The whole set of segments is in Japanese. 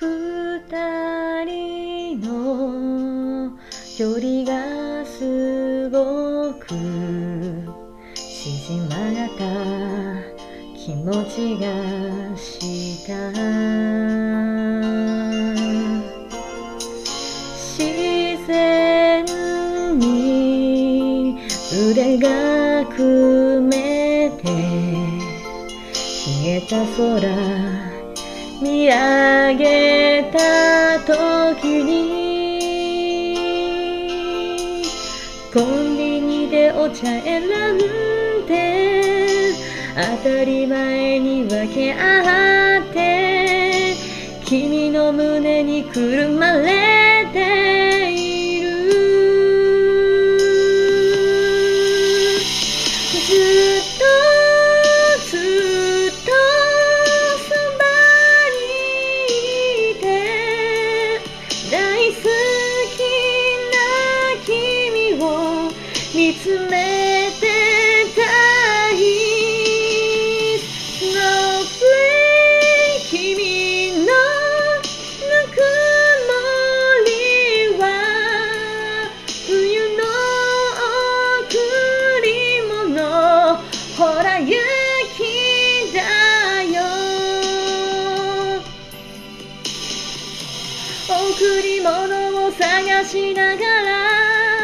二人の距離がすごく縮まった気持ちがした。自然に腕が組めて消えた空見上げげた時にコンビニでお茶選んで当たり前に分け合って君の胸にくるまれつめてたい Snowflake 君のぬくもりは冬の贈り物ほら雪だよ。贈り物を探しながら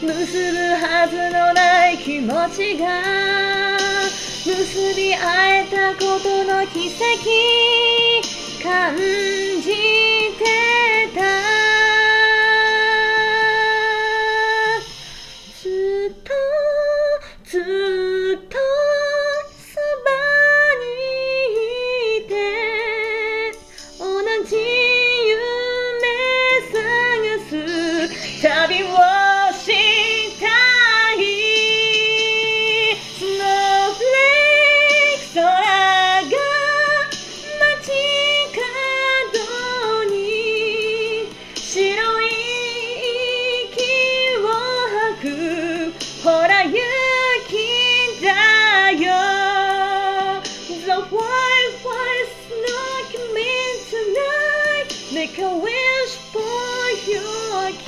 結ぶはずのない気持ちが結び合えたことの奇跡感じてた。ずっとずっとそばにいて同じ夢探す。旅を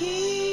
keep